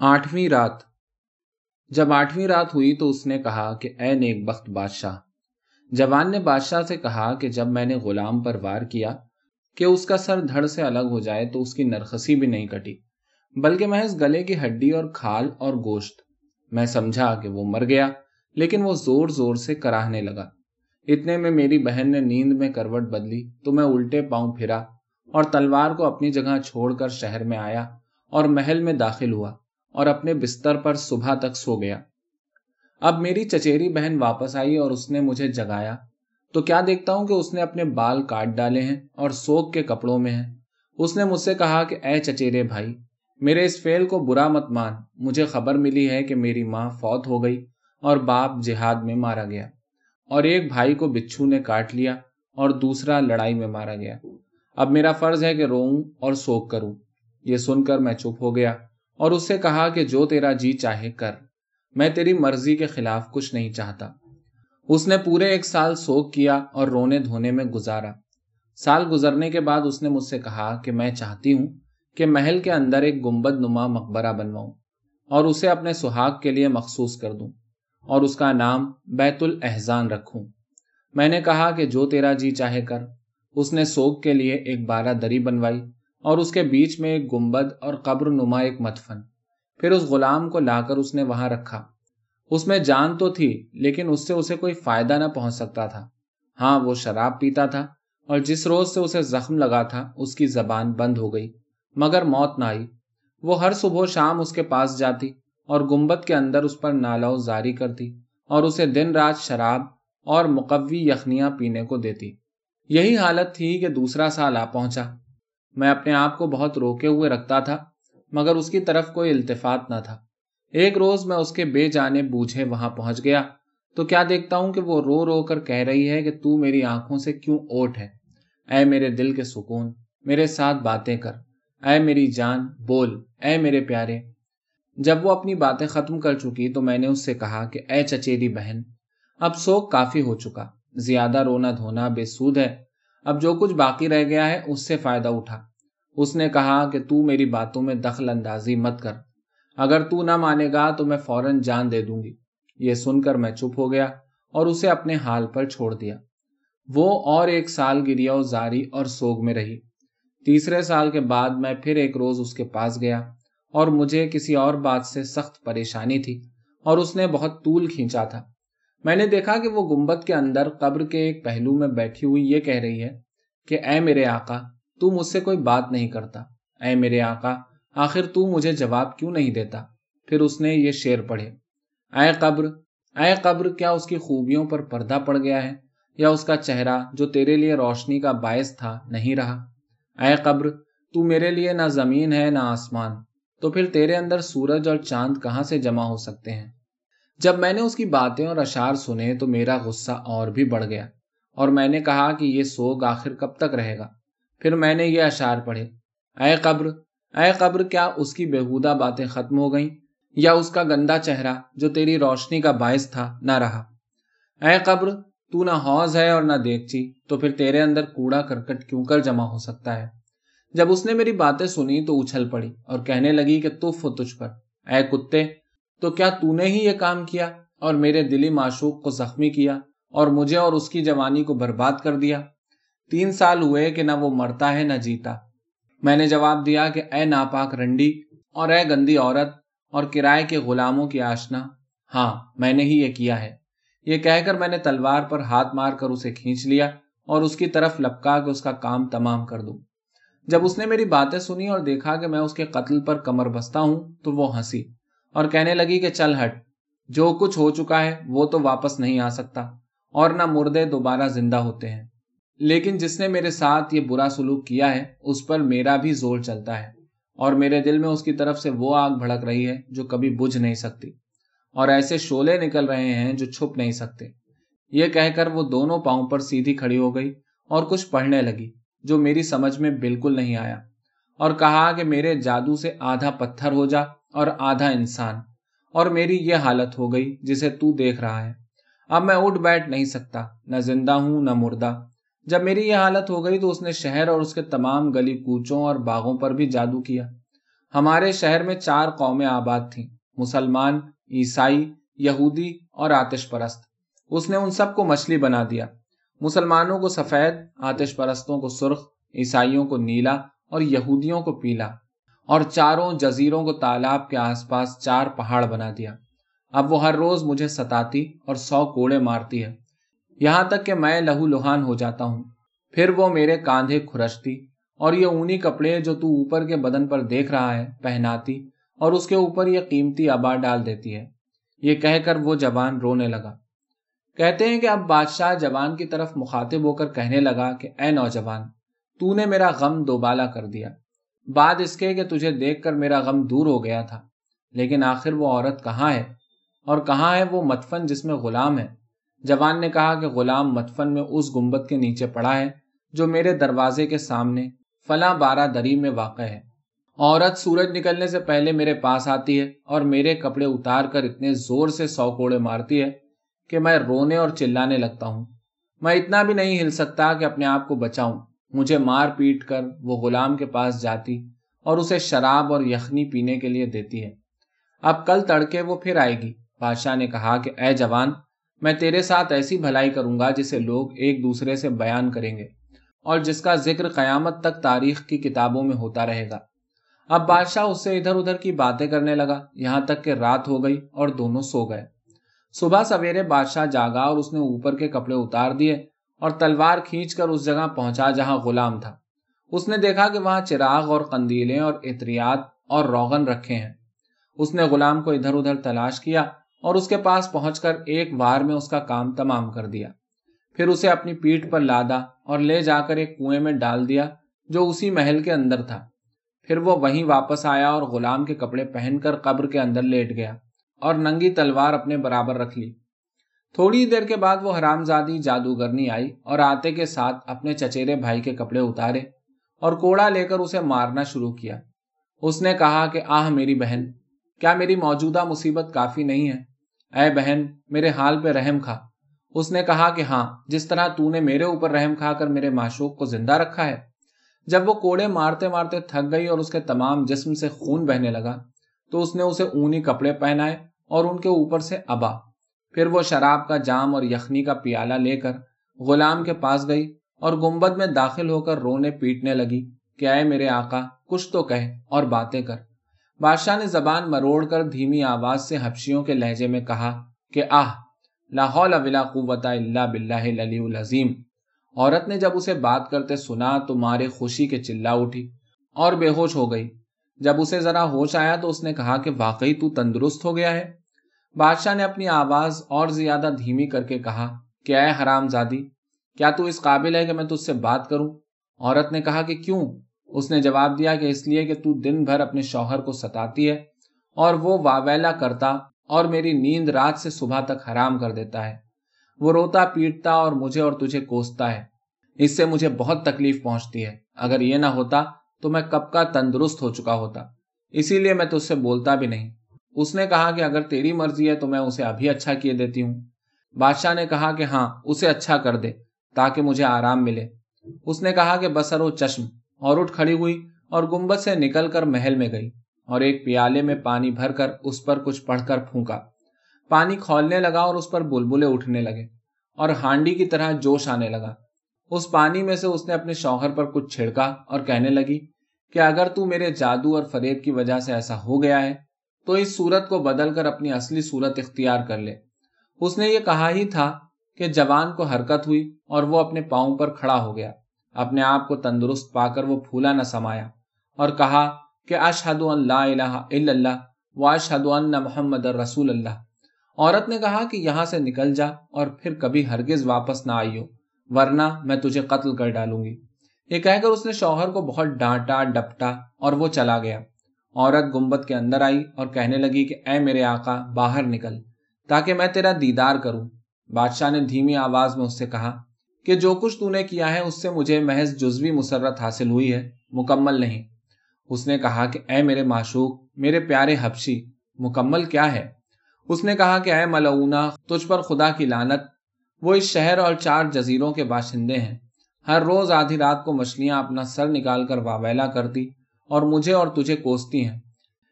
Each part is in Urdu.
آٹھویں رات۔ جب آٹھویں رات ہوئی تو اس نے کہا کہ اے نیک بخت بادشاہ، جوان نے بادشاہ سے کہا کہ جب میں نے غلام پر وار کیا کہ اس کا سر دھڑ سے الگ ہو جائے تو اس کی نرخسی بھی نہیں کٹی، بلکہ محض گلے کی ہڈی اور کھال اور گوشت، میں سمجھا کہ وہ مر گیا، لیکن وہ زور زور سے کراہنے لگا۔ اتنے میں میری بہن نے نیند میں کروٹ بدلی تو میں الٹے پاؤں پھرا اور تلوار کو اپنی جگہ چھوڑ کر شہر میں آیا اور محل میں داخل ہوا۔ اور اپنے بستر پر صبح تک سو گیا۔ اب میری چچیری بہن واپس آئی اور اس نے مجھے جگایا۔ تو کیا دیکھتا ہوں کہ اس نے اپنے بال کاٹ ڈالے ہیں اور سوک کے کپڑوں میں ہیں؟ اس نے مجھ سے کہا کہ، اے چچیرے بھائی، میرے اس فیل کو برا مت مان۔ مجھے خبر ملی ہے کہ میری ماں فوت ہو گئی اور باپ جہاد میں مارا گیا۔ اور ایک بھائی کو بچھو نے کاٹ لیا اور دوسرا لڑائی میں مارا گیا۔ اب میرا فرض ہے کہ روؤں اور سوک کروں۔ یہ سن کر میں چپ ہو گیا۔ اور اس سے کہا کہ جو تیرا جی چاہے کر، میں تیری مرضی کے خلاف کچھ نہیں چاہتا۔ اس نے پورے ایک سال سوک کیا اور رونے دھونے میں گزارا۔ سال گزرنے کے بعد اس نے مجھ سے کہا کہ میں چاہتی ہوں کہ محل کے اندر ایک گمبد نما مقبرہ بنواؤں اور اسے اپنے سہاگ کے لیے مخصوص کر دوں اور اس کا نام بیت الحضان رکھوں۔ میں نے کہا کہ جو تیرا جی چاہے کر، اس نے سوگ کے لیے ایک بارہ دری بنوائی اور اس کے بیچ میں ایک گمبد اور قبر نما ایک متفن پھر اس غلام کو لا کر اس نے وہاں رکھا۔ اس میں جان تو تھی، لیکن اس سے اسے کوئی فائدہ نہ پہنچ سکتا تھا۔ ہاں وہ شراب پیتا تھا اور جس روز سے اسے زخم لگا تھا، اس کی زبان بند ہو گئی۔ مگر موت نہ آئی۔ وہ ہر صبح شام اس کے پاس جاتی اور گمبت کے اندر اس پر نالاؤ زاری کرتی اور اسے دن رات شراب اور مقوی یخنیاں پینے کو دیتی۔ یہی حالت تھی کہ دوسرا سال آ پہنچا۔ میں اپنے آپ کو بہت روکے ہوئے رکھتا تھا، مگر اس کی طرف کوئی التفات نہ تھا۔ ایک روز میں اس کے بے جانے بوجھے وہاں پہنچ گیا۔ تو کیا دیکھتا ہوں کہ وہ رو رو کر کہہ رہی ہے کہ تو میری آنکھوں سے کیوں اوٹ ہے؟ اے میرے دل کے سکون، میرے ساتھ باتیں کر۔ اے میری جان، بول۔ اے میرے پیارے۔ جب وہ اپنی باتیں ختم کر چکی تو میں نے اس سے کہا کہ اے چچیری بہن، اب سوک کافی ہو چکا۔ زیادہ رونا دھونا بے سود ہے۔ اب جو کچھ باقی رہ گیا ہے، اس سے فائدہ اٹھا۔ اس نے کہا کہ تو میری باتوں میں دخل اندازی مت کر۔ اگر تو نہ مانے گا تو میں فوراً جان دے دوں گی۔ یہ سن کر میں چپ ہو گیا اور اسے اپنے حال پر چھوڑ دیا۔ وہ اور ایک سال گریا زاری اور سوگ میں رہی۔ تیسرے سال کے بعد میں پھر ایک روز اس کے پاس گیا اور مجھے کسی اور بات سے سخت پریشانی تھی اور اس نے بہت طول کھینچا تھا۔ میں نے دیکھا کہ وہ گمبت کے اندر قبر کے ایک پہلو میں بیٹھی ہوئی یہ کہہ رہی ہے کہ اے میرے آقا تو مجھ سے کوئی بات نہیں کرتا۔ اے میرے آقا، آخر تو مجھے جواب کیوں نہیں دیتا؟ پھر اس نے یہ شیر پڑھے۔ اے قبر اے قبر، کیا اس کی خوبیوں پر پردہ پڑ گیا ہے؟ یا اس کا چہرہ جو تیرے لیے روشنی کا باعث تھا نہیں رہا؟ اے قبر، تو میرے لیے نہ زمین ہے نہ آسمان۔ تو پھر تیرے اندر سورج اور چاند کہاں سے جمع ہو سکتے ہیں؟ جب میں نے اس کی باتیں اور اشار سنے تو میرا غصہ اور بھی بڑھ گیا اور میں نے کہا کہ یہ سوگ آخر کب تک رہے گا؟ پھر میں نے یہ اشار پڑھے، اے قبر اے قبر، کیا اس کی بےحودہ باتیں ختم ہو گئیں؟ یا اس کا گندا چہرہ جو تیری روشنی کا باعث تھا نہ رہا؟ اے قبر، تو نہ حوض ہے اور نہ دیکچی تو پھر تیرے اندر کوڑا کرکٹ کیوں کر جمع ہو سکتا ہے؟ جب اس نے میری باتیں سنی تو اچھل پڑی اور کہنے لگی کہ تف ہو تجھ پر۔ اے کتے تو کیا تو نے ہی یہ کام کیا اور میرے دلی معشوق کو زخمی کیا اور مجھے اور اس کی جوانی کو برباد کر دیا؟ تین سال ہوئے کہ نہ وہ مرتا ہے نہ جیتا۔ میں نے جواب دیا کہ اے ناپاک رنڈی اور اے گندی عورت اور کرائے کے غلاموں کی آشنا۔ ہاں میں نے ہی یہ کیا ہے۔ یہ کہہ کر میں نے تلوار پر ہاتھ مار کر اسے کھینچ لیا اور اس کی طرف لپکا کے اس کا کام تمام کر دوں۔ جب اس نے میری باتیں سنی اور دیکھا کہ میں اس کے قتل پر کمر بستا ہوں تو وہ ہنسی۔ اور کہنے لگی کہ چل ہٹ، جو کچھ ہو چکا ہے، وہ تو واپس نہیں آ سکتا، اور نہ مردے دوبارہ زندہ ہوتے ہیں۔ لیکن جس نے میرے ساتھ یہ برا سلوک کیا ہے، اس پر میرا بھی زور چلتا ہے، اور میرے دل میں اس کی طرف سے وہ آگ بھڑک رہی ہے جو کبھی بجھ نہیں سکتی، اور ایسے شولے نکل رہے ہیں جو چھپ نہیں سکتے۔ یہ کہہ کر وہ دونوں پاؤں پر سیدھی کھڑی ہو گئی اور کچھ پڑھنے لگی، جو میری سمجھ میں بالکل نہیں آیا، اور کہا کہ میرے جادو سے آدھا پتھر ہو جا اور آدھا انسان۔ اور میری یہ حالت ہو گئی جسے تو دیکھ رہا ہے۔ اب میں اٹھ بیٹھ نہیں سکتا، نہ زندہ ہوں، نہ مردہ۔ جب میری یہ حالت ہو گئی تو اس نے شہر اور اس کے تمام گلی کوچوں اور باغوں پر بھی جادو کیا۔ ہمارے شہر میں چار قومیں آباد تھیں، مسلمان، عیسائی، یہودی اور آتش پرست۔ اس نے ان سب کو مچھلی بنا دیا۔ مسلمانوں کو سفید، آتش پرستوں کو سرخ، عیسائیوں کو نیلا اور یہودیوں کو پیلا۔ اور چاروں جزیروں کو تالاب کے آس پاس چار پہاڑ بنا دیا۔ اب وہ ہر روز مجھے ستاتی اور سو کوڑے مارتی ہے۔ یہاں تک کہ میں لہو لوہان ہو جاتا ہوں۔ پھر وہ میرے کاندھے کھرشتی اور یہ اونی کپڑے جو تو اوپر کے بدن پر دیکھ رہا ہے پہناتی اور اس کے اوپر یہ قیمتی آبا ڈال دیتی ہے۔ یہ کہہ کر وہ جوان رونے لگا۔ کہتے ہیں کہ اب بادشاہ جوان کی طرف مخاطب ہو کر کہنے لگا کہ، اے نوجوان، تو نے میرا غم دوبالا کر دیا۔ بعد اس کے کہ تجھے دیکھ کر میرا غم دور ہو گیا تھا، لیکن آخر وہ عورت کہاں ہے؟ اور کہاں ہے وہ متفن جس میں غلام ہے؟ جوان نے کہا کہ غلام متفن میں اس گمبت کے نیچے پڑا ہے جو میرے دروازے کے سامنے فلاں بارہ دری میں واقع ہے۔ عورت سورج نکلنے سے پہلے میرے پاس آتی ہے اور میرے کپڑے اتار کر اتنے زور سے سو کوڑے مارتی ہے کہ میں رونے اور چلانے لگتا ہوں۔ میں اتنا بھی نہیں ہل سکتا کہ اپنے آپ کو بچاؤں۔ مجھے مار پیٹ کر وہ غلام کے پاس جاتی اور اسے شراب اور یخنی پینے کے لیے دیتی ہے۔ اب کل تڑکے وہ پھر آئے گی۔ بادشاہ نے کہا کہ اے جوان، میں تیرے ساتھ ایسی بھلائی کروں گا جسے لوگ ایک دوسرے سے بیان کریں گے اور جس کا ذکر قیامت تک تاریخ کی کتابوں میں ہوتا رہے گا۔ اب بادشاہ اس سے ادھر ادھر کی باتیں کرنے لگا۔ یہاں تک کہ رات ہو گئی اور دونوں سو گئے۔ صبح سویرے بادشاہ جاگا اور اس نے اوپر کے کپڑے اتار دیے۔ اور تلوار کھینچ کر اس جگہ پہنچا جہاں غلام تھا۔ اس نے دیکھا کہ وہاں چراغ اور قندیلیں اور اطریات اور روغن رکھے ہیں۔ اس نے غلام کو ادھر ادھر تلاش کیا اور اس کے پاس پہنچ کر ایک وار میں اس کا کام تمام کر دیا۔ پھر اسے اپنی پیٹ پر لادا اور لے جا کر ایک کنویں میں ڈال دیا جو اسی محل کے اندر تھا۔ پھر وہ وہیں واپس آیا اور غلام کے کپڑے پہن کر قبر کے اندر لیٹ گیا اور ننگی تلوار اپنے برابر رکھ لی۔ تھوڑی دیر کے بعد وہ حرام زادی جادوگرنی آئی اور آتے کے ساتھ اپنے چچیرے بھائی کے کپڑے اتارے اور کوڑا لے کر اسے مارنا شروع کیا۔ اس نے کہا کہ آہ میری بہن، کیا میری موجودہ مصیبت کافی نہیں ہے؟ اے بہن، میرے حال پہ رحم کھا۔ اس نے کہا کہ ہاں جس طرح تو نے میرے اوپر رحم کھا کر میرے معشوق کو زندہ رکھا ہے۔ جب وہ کوڑے مارتے مارتے تھک گئی اور اس کے تمام جسم سے خون بہنے لگا، تو اس نے اسے اونی کپڑے پہنائے اور ان کے اوپر سے ابا۔ پھر وہ شراب کا جام اور یخنی کا پیالہ لے کر غلام کے پاس گئی اور گمبد میں داخل ہو کر رونے پیٹنے لگی کہ اے میرے آقا، کچھ تو کہے اور باتیں کر۔ بادشاہ نے زبان مروڑ کر دھیمی آواز سے حفشیوں کے لہجے میں کہا کہ آہ لاہور ولا قوت اللہ بلّہ علی العظیم۔ عورت نے جب اسے بات کرتے سنا تو مارے خوشی کے چلا اٹھی اور بے ہوش ہو گئی۔ جب اسے ذرا ہوش آیا تو اس نے کہا کہ واقعی تو تندرست ہو گیا ہے۔ بادشاہ نے اپنی آواز اور زیادہ دھیمی کر کے کہا کہ اے حرام زادی کیا تو اس قابل ہے کہ میں تجھ سے بات کروں؟ عورت نے کہا کہ کیوں؟ اس نے جواب دیا کہ اس لیے کہ تو دن بھر اپنے شوہر کو ستاتی ہے اور وہ واویلا کرتا اور میری نیند رات سے صبح تک حرام کر دیتا ہے۔ وہ روتا، پیٹتا اور مجھے اور تجھے کوستا ہے۔ اس سے مجھے بہت تکلیف پہنچتی ہے۔ اگر یہ نہ ہوتا تو میں کب کا تندرست ہو چکا ہوتا۔ اسی لیے میں تجھ سے بولتا بھی نہیں۔ اس نے کہا کہ اگر تیری مرضی ہے تو میں اسے ابھی اچھا کیے دیتی ہوں۔ بادشاہ نے کہا کہ ہاں اسے اچھا کر دے تاکہ مجھے آرام ملے۔ اس نے کہا کہ بسر و چشم، اور اٹھ کھڑی ہوئی اور گنبد سے نکل کر محل میں گئی اور ایک پیالے میں پانی بھر کر اس پر کچھ پڑھ کر پھونکا۔ پانی کھولنے لگا اور اس پر بلبلے اٹھنے لگے اور ہانڈی کی طرح جوش آنے لگا۔ اس پانی میں سے اس نے اپنے شوہر پر کچھ چھڑکا اور کہنے لگی کہ اگر تو میرے جادو اور فریب کی وجہ سے ایسا ہو گیا ہے تو اس صورت کو بدل کر اپنی اصلی صورت اختیار کر لے۔ اس نے یہ کہا ہی تھا کہ جوان کو حرکت ہوئی اور وہ اپنے پاؤں پر کھڑا ہو گیا۔ اپنے آپ کو تندرست پا کر وہ پھولا نہ سمایا اور کہا کہ اشہد اللہ الہ الا اللہ و اشہد ان محمد رسول اللہ۔ عورت نے کہا کہ یہاں سے نکل جا اور پھر کبھی ہرگز واپس نہ آئیو، ورنہ میں تجھے قتل کر ڈالوں گی۔ یہ کہہ کر اس نے شوہر کو بہت ڈانٹا، ڈپٹا اور وہ چلا گیا۔ عورت گمبت کے اندر آئی اور کہنے لگی کہ اے میرے آقا، باہر نکل، تاکہ میں تیرا دیدار کروں۔ بادشاہ نے دھیمی آواز میں اس سے کہا، کہ جو کچھ تو نے کیا ہے، اس سے مجھے محض جزوی مسرت حاصل ہوئی ہے، مکمل نہیں۔ اس نے کہا کہ اے میرے معشوق، میرے پیارے حبشی، مکمل کیا ہے؟ اس نے کہا کہ اے ملعونہ، تجھ پر خدا کی لانت وہ اس شہر اور چار جزیروں کے باشندے ہیں۔ ہر روز آدھی رات کو مچھلیاں اپنا سر نکال کر واویلا کرتی اور مجھے اور تجھے کوستی ہیں۔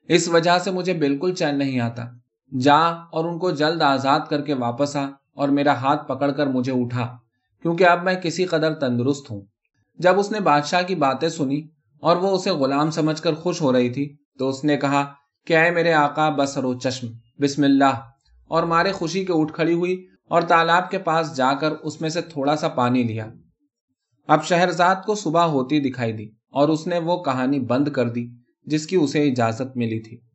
اس وجہ سے مجھے بالکل چین نہیں آتا۔ جا اور ان کو جلد آزاد کر کے واپس آ اور میرا ہاتھ پکڑ کر مجھے اٹھا، کیونکہ اب میں کسی قدر تندرست ہوں۔ جب اس نے بادشاہ کی باتیں سنی اور وہ اسے غلام سمجھ کر خوش ہو رہی تھی، تو اس نے کہا، کہ اے میرے آقا بسر و چشم۔ بسم اللہ۔ اور مارے خوشی کے اٹھ کھڑی ہوئی اور تالاب کے پاس جا کر اس میں سے تھوڑا سا پانی لیا۔ اب شہرزاد کو صبح ہوتی دکھائی دی۔ اور اس نے وہ کہانی بند کر دی جس کی اسے اجازت ملی تھی۔